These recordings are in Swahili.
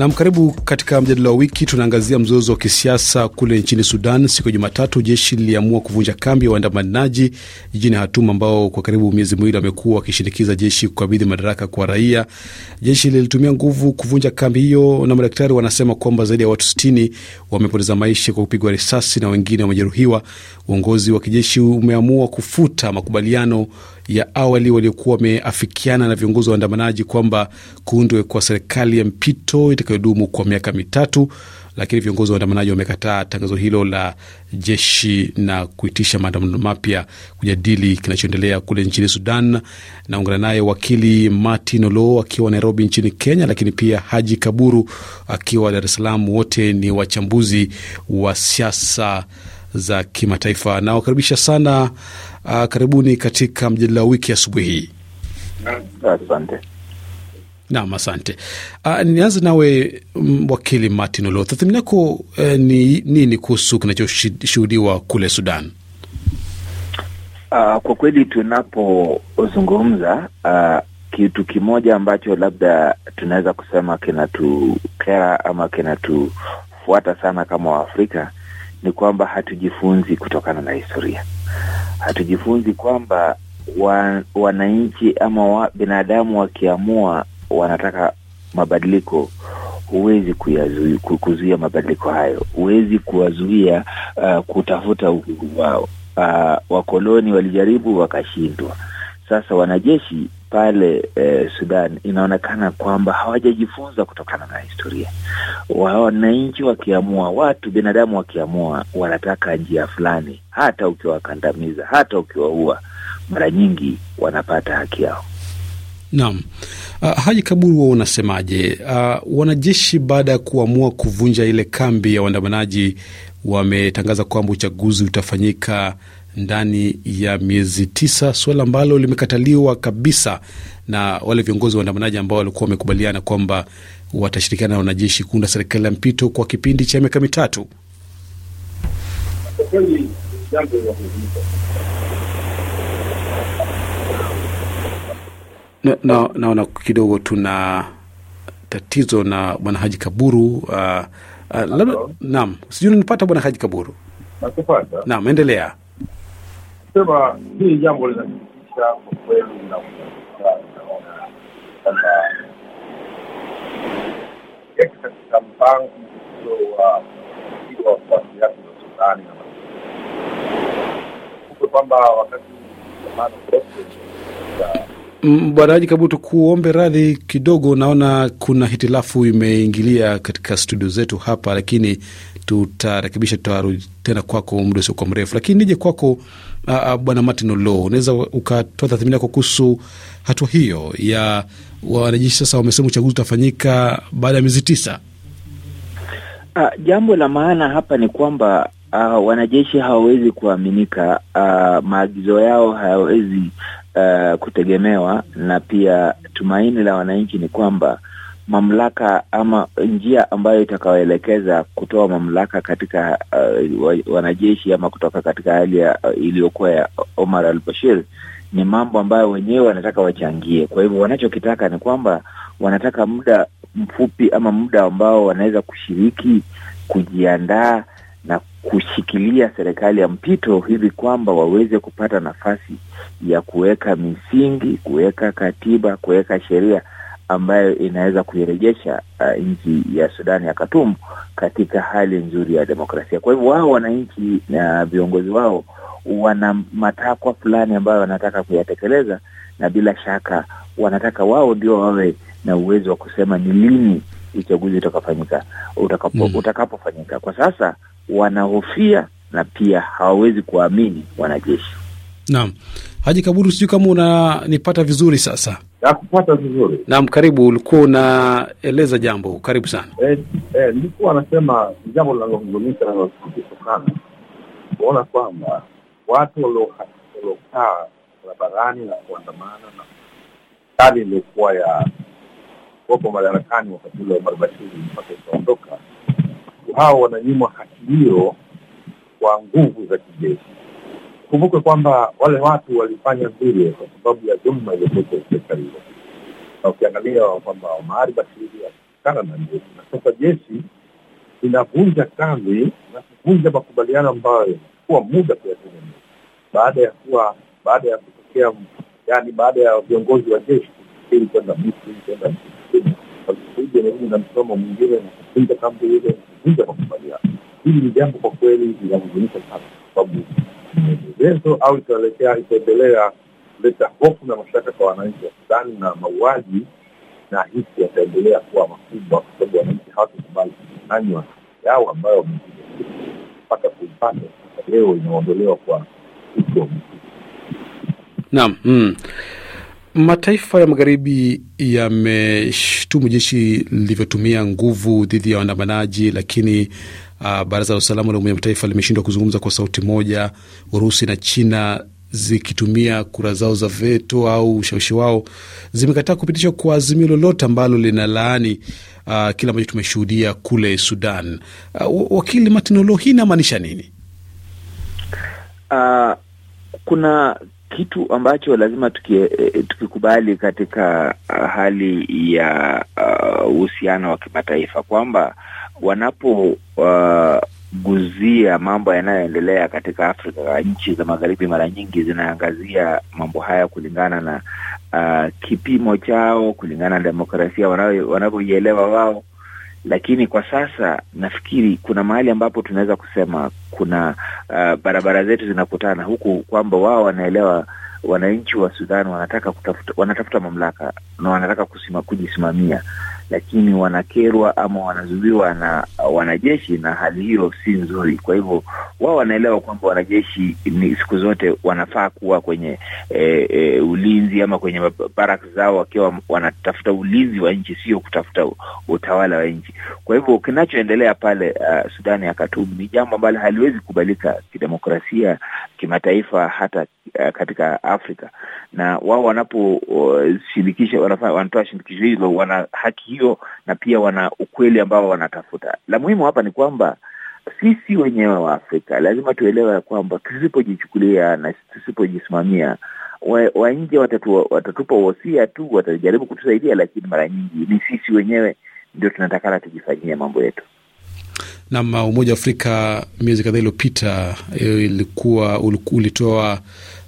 Nam, karibu katika mjadala wa wiki. Tunaangazia mzozo wa kisiasa kule nchini Sudan. Siku ya Jumatatu jeshi liliamua kuvunja kambi ya waandamanaji jijini Hatum, ambao kwa karibu miezi miwili wamekuwa wakishinikiza jeshi kukabidhi madaraka kwa raia. Jeshi lilitumia nguvu kuvunja kambi hiyo, na madaktari wanasema kwamba zaidi ya watu sitini wamepoteza maisha kwa kupigwa risasi na wengine wamejeruhiwa. Uongozi wa kijeshi umeamua kufuta makubaliano ya awali waliokuwa wameafikiana na viongozi wa waandamanaji kwamba kuundwe kwa serikali ya mpito itakayodumu kwa miaka mitatu, lakini viongozi wa waandamanaji wamekataa tangazo hilo la jeshi na kuitisha maandamano mapya kujadili kinachoendelea kule nchini Sudan. Naungana naye wakili Martin Olo akiwa Nairobi nchini Kenya, lakini pia Haji Kaburu akiwa Dar es Salaam. Wote ni wachambuzi wa siasa za kimataifa. Nawakaribisha sana. Uh, karibuni katika mjadala wa wiki asubuhi hii. Asante. Naam, asante. Uh, nianze nawe wakili Martin Olo, tathmini yako uh, ni nini kuhusu kinachoshuhudiwa kule Sudan? Uh, kwa kweli tunapozungumza uh, kitu kimoja ambacho labda tunaweza kusema kinatukera ama kinatufuata sana kama Waafrika ni kwamba hatujifunzi kutokana na historia. Hatujifunzi kwamba wa, wananchi ama wa, binadamu wakiamua wanataka mabadiliko, huwezi kuzuia mabadiliko hayo, huwezi kuwazuia uh, kutafuta uhuru wao. Uh, wakoloni walijaribu wakashindwa. Sasa wanajeshi pale eh, Sudan inaonekana kwamba hawajajifunza kutokana na historia. Wananchi wakiamua, watu binadamu wakiamua, wanataka njia fulani, hata ukiwakandamiza, hata ukiwaua, mara nyingi wanapata haki yao. Naam. Uh, Haji Kaburu, wao unasemaje? Uh, wanajeshi baada ya kuamua kuvunja ile kambi ya waandamanaji wametangaza kwamba uchaguzi utafanyika ndani ya miezi tisa, suala ambalo limekataliwa kabisa na wale viongozi wa waandamanaji ambao walikuwa wamekubaliana kwamba watashirikiana na wanajeshi kuunda serikali ya mpito kwa kipindi cha miaka mitatu. Naona na, na kidogo tuna tatizo na bwana Haji Kaburu. Uh, uh, labda naam, sijui unanipata bwana Haji Kaburu? Nakupata. Naam, endelea. Sema hili jambo linasikitisha kwa kweli, na naona kwamba katika mpango wa wa wafuasi yake za Sudani na kumbe kwamba wakati zamani Bwana Haji Kabutu, kuombe radhi kidogo, naona kuna hitilafu imeingilia katika studio zetu hapa, lakini tutarekebisha, tutarudi tena kwako muda usiokuwa mrefu. Lakini nije kwako uh, bwana Martin Olo, unaweza ukatoa tathmini yako kuhusu hatua hiyo ya wanajeshi sasa wamesema uchaguzi utafanyika baada ya miezi tisa. Uh, jambo la maana hapa ni kwamba uh, wanajeshi hawawezi kuaminika. Uh, maagizo yao hayawezi uh, kutegemewa, na pia tumaini la wananchi ni kwamba mamlaka ama njia ambayo itakayoelekeza kutoa mamlaka katika uh, wanajeshi ama kutoka katika hali uh, iliyokuwa ya Omar al-Bashir ni mambo ambayo wenyewe wanataka wachangie. Kwa hivyo wanachokitaka ni kwamba wanataka muda mfupi ama muda ambao wanaweza kushiriki, kujiandaa na kushikilia serikali ya mpito hivi kwamba waweze kupata nafasi ya kuweka misingi, kuweka katiba, kuweka sheria ambayo inaweza kuirejesha uh, nchi ya Sudani ya Khartoum katika hali nzuri ya demokrasia. Kwa hivyo wao wananchi na viongozi wao wana matakwa fulani ambayo wanataka kuyatekeleza, na bila shaka wanataka wao ndio wawe na uwezo wa kusema ni lini uchaguzi utakafanyika utakapo, mm. utakapofanyika. Kwa sasa wanahofia na pia hawawezi kuamini wanajeshi. Naam, Haji Kaburu, sijui kama unanipata vizuri sasa. Nakupata vizuri. Naam, karibu. Ulikuwa unaeleza jambo, karibu sana. Eh, eh, anasema jambo linalohuzunisha linalosikitisha sana kuona kwamba watu waliokaa barabarani na kuandamana na hali iliyokuwa ya kuwepo madarakani wakati ule Omar Bashir mpaka ikaondoka, hao wananyimwa haki hiyo kwa nguvu za kijeshi. Kumbuke kwamba wale watu walifanya vile kwa sababu ya dhuluma iliyokuwa sekta hiyo, na ukiangalia kwamba Omar Bashiri kutokana na jeshi, na sasa jeshi linavunja kambi na kuvunja makubaliano ambayo yachukua muda kuyatengeneza baada ya kuwa baada ya kutokea yani, baada ya viongozi wa jeshi kufikiri kwenda Misri kwenda nchi na msomo mwingine na kuvunja kambi ile na kuvunja makubaliano. Hili ni jambo kwa kweli linahuzunisha sana, kwa sababu mwendelezo au itaelekea itaendelea kuleta hofu na mashaka kwa wananchi wa Sudani na mauaji na hisi yataendelea kuwa makubwa, kwa sababu wananchi hawatakubali kunyang'anywa yao ambayo wamepiga mpaka kuipata leo inaondolewa kwa uso Naam. Mm. Mataifa ya magharibi yameshtumu jeshi lilivyotumia nguvu dhidi ya waandamanaji, lakini uh, baraza la usalama la Umoja Mataifa limeshindwa kuzungumza kwa sauti moja. Urusi na China zikitumia kura zao za veto au ushawishi wao zimekataa kupitishwa kwa azimio lolote ambalo linalaani uh, kile ambacho tumeshuhudia kule Sudan. Uh, wakili Martin hii inamaanisha nini? Uh, kuna kitu ambacho lazima tukikubali tuki katika hali ya uhusiano uh, wa kimataifa kwamba wanapoguzia uh, mambo yanayoendelea katika Afrika, nchi za magharibi mara nyingi zinaangazia mambo haya kulingana na uh, kipimo chao, kulingana na demokrasia wanavyoielewa wao. Lakini kwa sasa nafikiri kuna mahali ambapo tunaweza kusema kuna uh, barabara zetu zinakutana huku kwamba wao wanaelewa wananchi wa Sudan wanataka kutafuta, wanatafuta mamlaka na wanataka kusima, kujisimamia, lakini wanakerwa ama wanazuiwa na wanajeshi, na hali hiyo si nzuri. Kwa hivyo wao wanaelewa kwamba wanajeshi ni siku zote wanafaa kuwa kwenye e, e, ulinzi ama kwenye baraka zao wakiwa wanatafuta ulinzi wa nchi, sio kutafuta utawala wa nchi. Kwa hivyo kinachoendelea pale uh, Sudani ya Khartoum ni jambo ambalo haliwezi kubalika kidemokrasia, kimataifa, hata uh, katika Afrika na wao wanaposhirikisha uh, wanatoa shirikisho hilo, wana haki hiyo na pia wana ukweli ambao wanatafuta. La muhimu hapa ni kwamba sisi wenyewe wa Afrika lazima tuelewe ya kwamba tusipojichukulia na tusipojisimamia wa, nje watatu, watatupa wosia tu, watajaribu kutusaidia, lakini mara nyingi ni sisi wenyewe ndio tunatakana tujifanyie mambo yetu. Nam, Umoja wa Afrika miezi kadhaa iliyopita ilikuwa ulitoa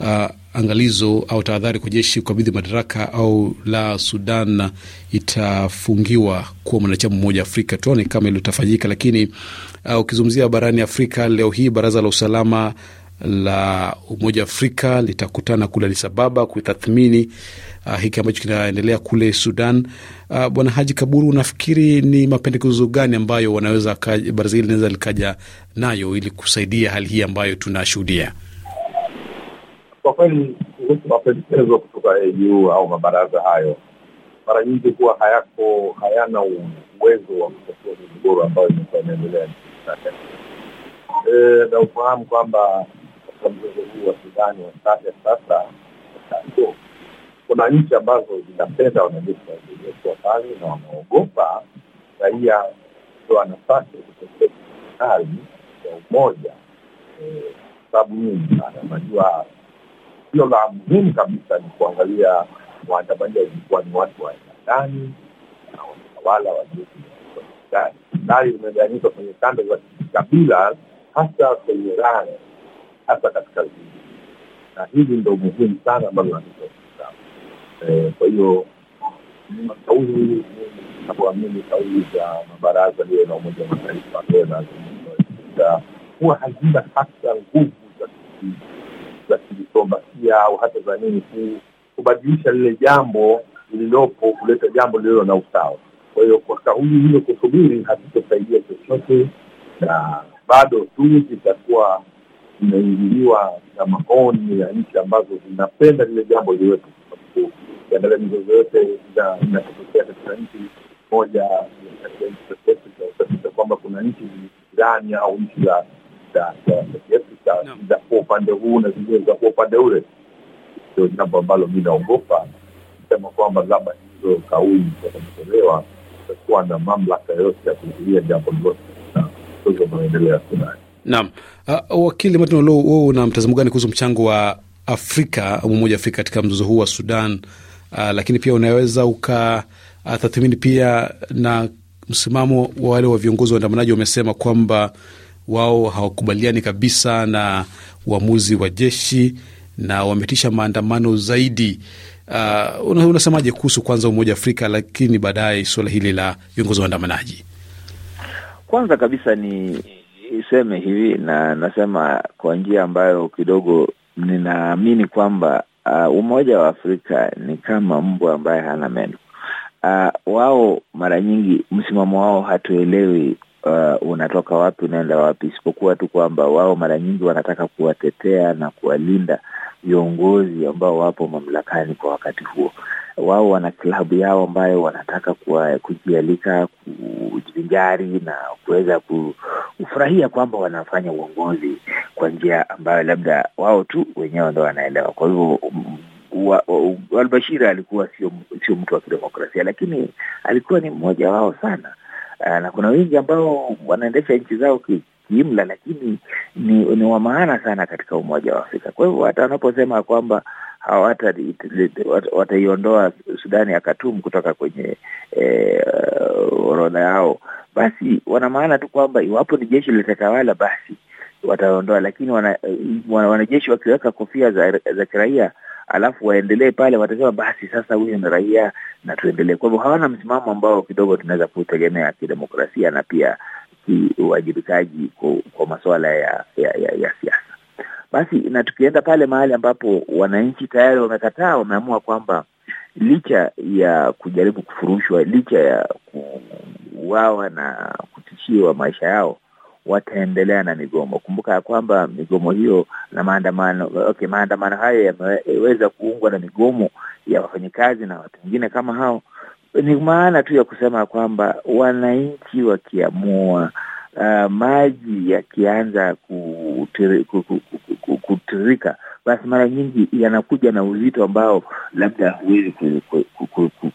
uh, angalizo au tahadhari kwa jeshi kukabidhi madaraka au la Sudan itafungiwa kuwa mwanachama mmoja Afrika. Tuone kama hilo litafanyika, lakini uh, ukizungumzia barani Afrika leo hii baraza la usalama la Umoja wa Afrika litakutana kule Addis Ababa kutathmini uh, hiki ambacho kinaendelea kule Sudan. Uh, Bwana Haji Kaburu, unafikiri ni mapendekezo gani ambayo wanaweza baraza hili linaweza likaja nayo ili kusaidia hali hii ambayo tunashuhudia? Kwa kweli kuhusu mapendekezo kutoka AU au mabaraza hayo, mara nyingi huwa hayako hayana uwezo wa kutatua migogoro ambayo imekuwa inaendelea e, na ufahamu kwamba katika mzozo huu wa Sudani wa sasa kuna nchi ambazo zinapenda wanajeshi waliokuwa pale na wanaogopa raia kutoa nafasi ya kutekeleza serikali ya umoja sababu nyingi sana. Unajua, hilo la muhimu kabisa ni kuangalia waandamanaji walikuwa ni watu wa aina gani na watawala wa gani. Serikali kwenye kanda za kikabila, hasa kwenye rangi, hasa katika vijiji, na hili ndo muhimu sana ambalo natoa Eh, kwa hiyo kauli nakuamini kauli za mabaraza liyo na Umoja wa Mataifa na huwa hazina hasa nguvu kidiplomasia au hata za nini kubadilisha lile jambo lililopo, kuleta jambo lililo na usawa. Kwa hiyo kwa kauli hiyo kusubiri hazitosaidia chochote, na bado tu zitakuwa zimeingiliwa na maoni ya nchi ambazo zinapenda lile jambo liwepo ukiangalia mizozo yote inatokea katika nchi moja utakuta kwamba kuna nchi jirani au nchi za Kiafrika za kuwa upande huu na zingine za kuwa upande ule. Ndio jambo ambalo mi naogopa sema kwamba labda hizo kauli zitatolewa, itakuwa na mamlaka yoyote ya kuzuia jambo lolote mzozo unaoendelea Sudani. Naam. Uh, wakili Martin Olo, wewe una mtazamo gani kuhusu mchango wa Afrika au Umoja wa Afrika katika mzozo huu wa Sudan? Uh, lakini pia unaweza tathmini pia na msimamo wa wale wa viongozi wa waandamanaji wamesema kwamba wao hawakubaliani kabisa na uamuzi wa jeshi na wametisha maandamano zaidi. Uh, unasemaje kuhusu kwanza Umoja wa Afrika, lakini baadaye suala hili la viongozi wa waandamanaji? Kwanza kabisa ni iseme hivi na nasema kwa njia ambayo kidogo ninaamini kwamba uh, Umoja wa Afrika ni kama mbwa ambaye hana meno. Uh, wao mara nyingi msimamo wao hatuelewi uh, unatoka wapi unaenda wapi, isipokuwa tu kwamba wao mara nyingi wanataka kuwatetea na kuwalinda viongozi ambao wapo mamlakani kwa wakati huo. Wao wana klabu yao ambayo wanataka kujialika, kujivinjari na kuweza kufurahia kwamba wanafanya uongozi kwa njia ambayo labda wao tu wenyewe ndo wanaelewa. Kwa hivyo Albashir alikuwa sio sio mtu wa kidemokrasia, lakini alikuwa ni mmoja wao sana. Na kuna wengi ambao wanaendesha nchi zao kiimla, lakini ni, ni wa maana sana katika Umoja wa Afrika. Kwa hivyo hata wanaposema kwamba wataiondoa Sudani ya Khartoum kutoka kwenye eh, orodha yao, basi wana maana tu kwamba iwapo ni jeshi litatawala basi wataondoa, lakini wanajeshi wana, wana wakiweka kofia za, za kiraia alafu waendelee pale, watasema basi sasa huyu ni raia na tuendelee. Kwa hivyo hawana msimamo ambao kidogo tunaweza kutegemea kidemokrasia na pia kiuwajibikaji kwa, kwa masuala ya, ya, ya, ya siasa. Basi na tukienda pale mahali ambapo wananchi tayari wamekataa, wameamua kwamba licha ya kujaribu kufurushwa, licha ya kuuawa na kutishiwa maisha yao wataendelea na migomo. Kumbuka ya kwamba migomo hiyo na maandamano okay, maandamano hayo yameweza kuungwa na migomo ya wafanyikazi na watu wengine kama hao. Ni maana tu ya kusema kwamba wananchi wakiamua, uh, maji yakianza kutiririka, basi mara nyingi yanakuja na uzito ambao labda huwezi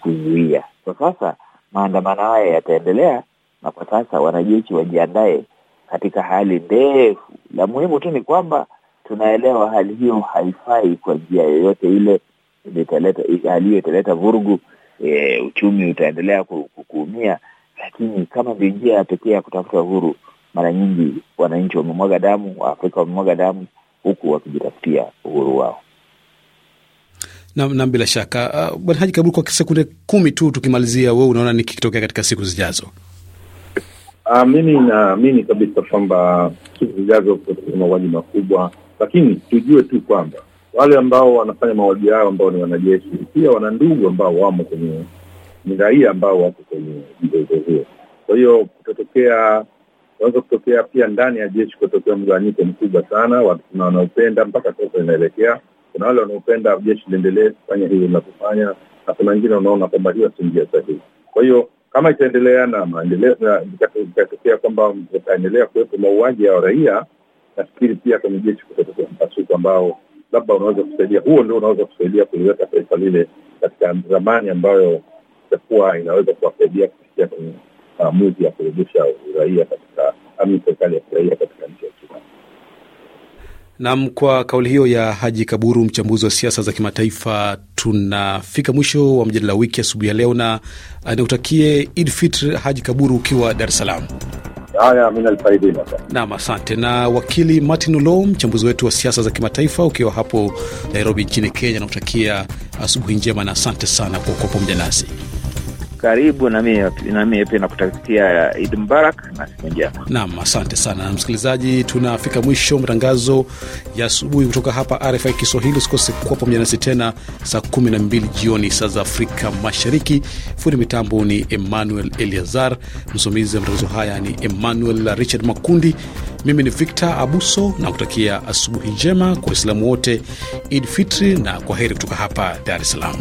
kuzuia. Kwa sasa maandamano haya yataendelea, na kwa sasa wanajeshi wajiandae katika hali ndefu. La muhimu tu ni kwamba tunaelewa hali hiyo haifai kwa njia yoyote ile, hali hiyo italeta vurugu e, uchumi utaendelea ku, kuumia, lakini kama ndio njia ya pekee ya kutafuta uhuru, mara nyingi wananchi wamemwaga damu, Waafrika wamemwaga damu huku wakijitafutia uhuru wao. Nam na bila shaka uh, Bwana Haji Kaburu, kwa sekunde kumi tu tukimalizia, wewe unaona ni kikitokea katika siku zijazo? Uh, mimi naamini kabisa kwamba siku zijazo kutakuwa mauaji makubwa, lakini tujue tu kwamba wale ambao wanafanya mauaji hayo ambao ni wanajeshi pia wana ndugu ambao wamo kwenye, ni raia ambao wako kwenye mzozo huo. Kwa hiyo kutotokea unaweza kutokea pia ndani ya jeshi kutokea mgawanyiko mkubwa sana. Kuna wanaopenda mpaka sasa inaelekea, kuna wale wanaopenda jeshi liendelee kufanya hivyo linavyofanya, na kuna wengine wanaona kwamba hiyo si njia sahihi. Kwa hiyo kama itaendelea na maendeleo ikatokea kwamba itaendelea kuwepo mauaji ya raia, nafikiri pia kwenye jeshi kutatokea mpasuko ambao labda unaweza kusaidia, huo ndio unaweza kusaidia kuliweka taifa lile katika ramani ambayo itakuwa inaweza kuwasaidia kufikia kwenye maamuzi ya kurejesha uraia katika ami serikali ya kiraia katika nchi ya Sudan. Nam, kwa kauli hiyo ya Haji Kaburu, mchambuzi wa siasa za kimataifa, tunafika mwisho wa mjadala wiki asubuhi ya leo, na nikutakie Idfitr Haji Kaburu, ukiwa Dar es Salaam. Haya, mina alfaidina. Naam, asante. Na wakili Martin Olo, mchambuzi wetu wa siasa za kimataifa, ukiwa hapo Nairobi nchini Kenya, nakutakia asubuhi njema na asante sana kwa kuwa pamoja nasi. Karibu nami pia nakutakia Idi Mubarak na siku njema. Naam, asante sana msikilizaji, tunafika mwisho matangazo ya asubuhi kutoka hapa RFI Kiswahili. Usikose kuwa pamoja nasi tena saa 12 jioni saa za Afrika Mashariki. Fundi mitambo ni Emmanuel Eliazar, msimamizi wa matangazo haya ni Emmanuel Richard Makundi. Mimi ni Victor Abuso na kutakia asubuhi njema kwa Waislamu wote, Idi Fitri na kwa heri kutoka hapa Dar es Salaam.